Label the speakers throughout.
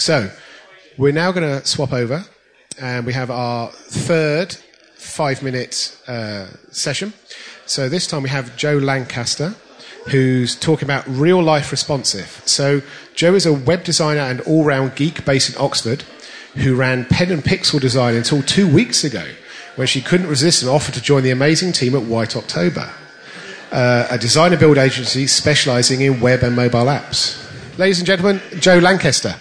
Speaker 1: So, we're now going to swap over, and we have our third five minute uh, session. So, this time we have Jo Lankester, who's talking about real life responsive. So, Jo is a web designer and all round geek based in Oxford who ran pen and pixel design until two weeks ago, when she couldn't resist an offer to join the amazing team at White October, uh, a designer build agency specializing in web and mobile apps. Ladies and gentlemen, Jo Lankester.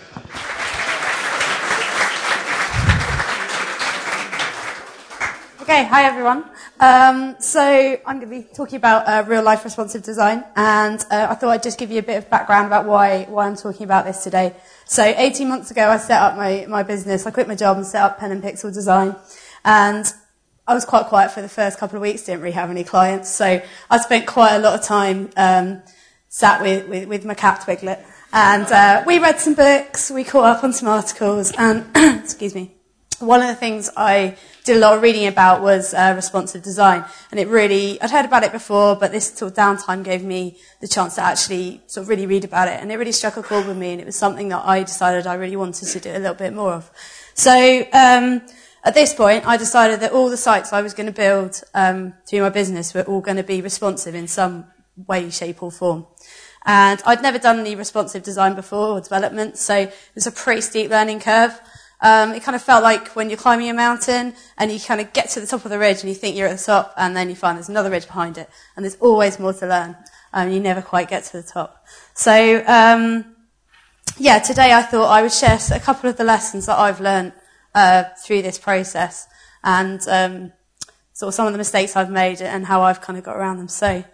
Speaker 2: Okay, hi everyone. Um, so I'm going to be talking about uh, real life responsive design, and uh, I thought I'd just give you a bit of background about why why I'm talking about this today. So 18 months ago, I set up my my business. I quit my job and set up Pen and Pixel Design, and I was quite quiet for the first couple of weeks. Didn't really have any clients, so I spent quite a lot of time um, sat with, with, with my cat Twiglet, and uh, we read some books, we caught up on some articles, and excuse me one of the things I did a lot of reading about was uh, responsive design. And it really, I'd heard about it before, but this sort of downtime gave me the chance to actually sort of really read about it. And it really struck a chord with me, and it was something that I decided I really wanted to do a little bit more of. So, um, at this point, I decided that all the sites I was going to build um, through my business were all going to be responsive in some way, shape, or form. And I'd never done any responsive design before or development, so it was a pretty steep learning curve. Um, it kind of felt like when you're climbing a mountain and you kind of get to the top of the ridge and you think you're at the top and then you find there's another ridge behind it and there's always more to learn. Um, you never quite get to the top. So, um, yeah, today I thought I would share a couple of the lessons that I've learned uh, through this process and um, sort of some of the mistakes I've made and how I've kind of got around them. So,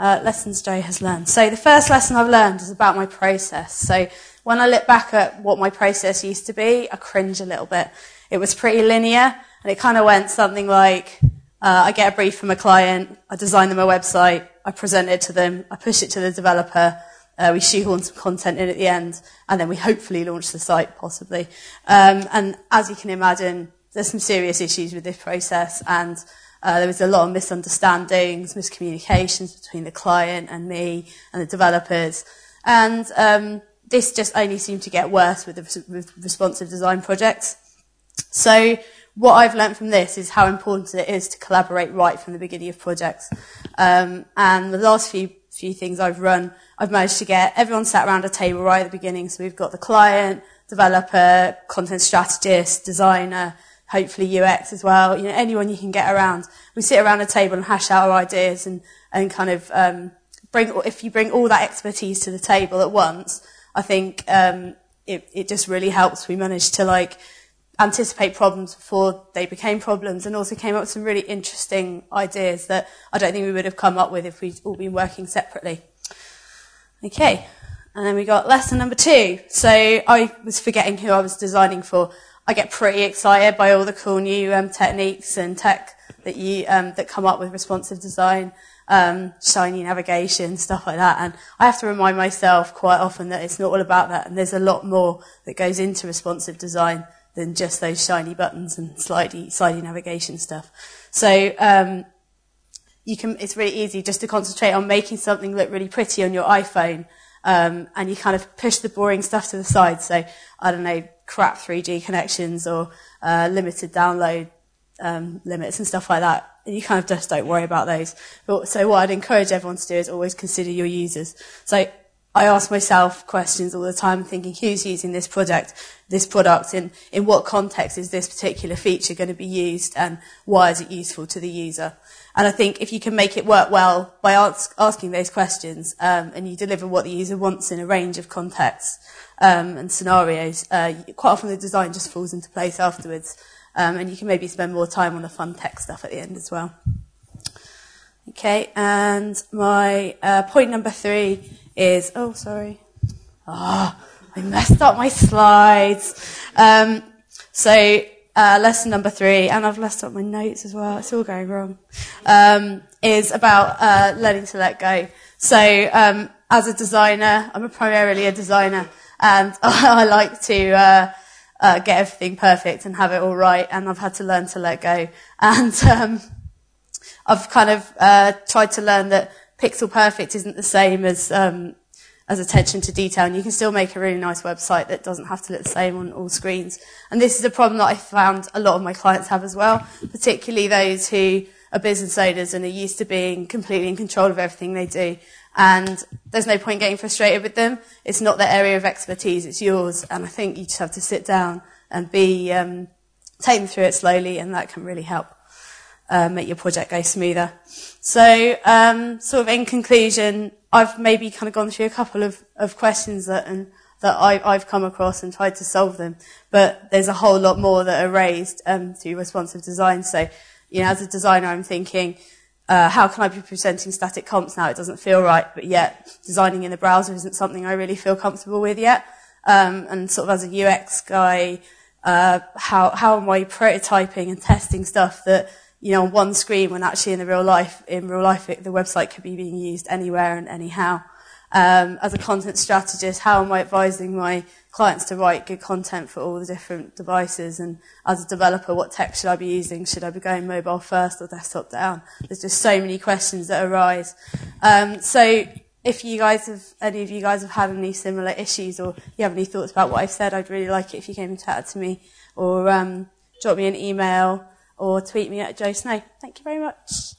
Speaker 2: uh, lessons Jo has learned. So the first lesson I've learned is about my process. So when I look back at what my process used to be, I cringe a little bit. It was pretty linear, and it kind of went something like, uh, I get a brief from a client, I design them a website, I present it to them, I push it to the developer, uh, we shoehorn some content in at the end, and then we hopefully launch the site, possibly. Um, and as you can imagine, there's some serious issues with this process, and uh, there was a lot of misunderstandings, miscommunications between the client and me and the developers. And um, this just only seemed to get worse with the with responsive design projects. So what I've learned from this is how important it is to collaborate right from the beginning of projects. Um, and the last few few things I've run, I've managed to get everyone sat around a table right at the beginning. So we've got the client, developer, content strategist, designer, hopefully UX as well. You know, anyone you can get around. We sit around a table and hash out our ideas and and kind of um, bring. If you bring all that expertise to the table at once I think um, it, it just really helps. We managed to like anticipate problems before they became problems and also came up with some really interesting ideas that I don't think we would have come up with if we'd all been working separately. Okay. And then we got lesson number two. So I was forgetting who I was designing for. I get pretty excited by all the cool new um, techniques and tech that you um, that come up with responsive design um, shiny navigation, stuff like that. And I have to remind myself quite often that it's not all about that. And there's a lot more that goes into responsive design than just those shiny buttons and slidey, slidey navigation stuff. So, um, you can, it's really easy just to concentrate on making something look really pretty on your iPhone. Um, and you kind of push the boring stuff to the side. So, I don't know, crap 3G connections or uh, limited download um, limits and stuff like that you kind of just don't worry about those. But, so what I'd encourage everyone to do is always consider your users. So I ask myself questions all the time, thinking who's using this project, this product, in, in what context is this particular feature going to be used, and why is it useful to the user? And I think if you can make it work well by ask, asking those questions, um, and you deliver what the user wants in a range of contexts um, and scenarios, uh, quite often the design just falls into place afterwards. Um, and you can maybe spend more time on the fun tech stuff at the end as well. Okay, and my uh, point number three is, oh, sorry. Ah, oh, I messed up my slides. Um, so, uh, lesson number three, and I've messed up my notes as well, it's all going wrong, um, is about uh, learning to let go. So, um, as a designer, I'm primarily a designer, and I like to uh, uh, get everything perfect and have it all right, and I've had to learn to let go. And um, I've kind of uh, tried to learn that pixel perfect isn't the same as um, as attention to detail, and you can still make a really nice website that doesn't have to look the same on all screens. And this is a problem that I found a lot of my clients have as well, particularly those who are business owners and are used to being completely in control of everything they do. And there's no point getting frustrated with them. It's not their area of expertise, it's yours. And I think you just have to sit down and be, um, take them through it slowly, and that can really help uh, make your project go smoother. So, um, sort of in conclusion, I've maybe kind of gone through a couple of, of questions that, and, that I, I've come across and tried to solve them, but there's a whole lot more that are raised um, through responsive design. So, you know, as a designer, I'm thinking, uh, how can I be presenting static comps now? It doesn't feel right, but yet designing in the browser isn't something I really feel comfortable with yet. Um, and sort of as a UX guy, uh, how how am I prototyping and testing stuff that you know, on one screen when actually in the real life, in real life, it, the website could be being used anywhere and anyhow. Um, as a content strategist, how am I advising my clients to write good content for all the different devices? And as a developer, what tech should I be using? Should I be going mobile first or desktop down? There's just so many questions that arise. Um, so if you guys have, any of you guys have had any similar issues or you have any thoughts about what I've said, I'd really like it if you came and chatted to me or um, drop me an email or tweet me at Joe Snow. Thank you very much.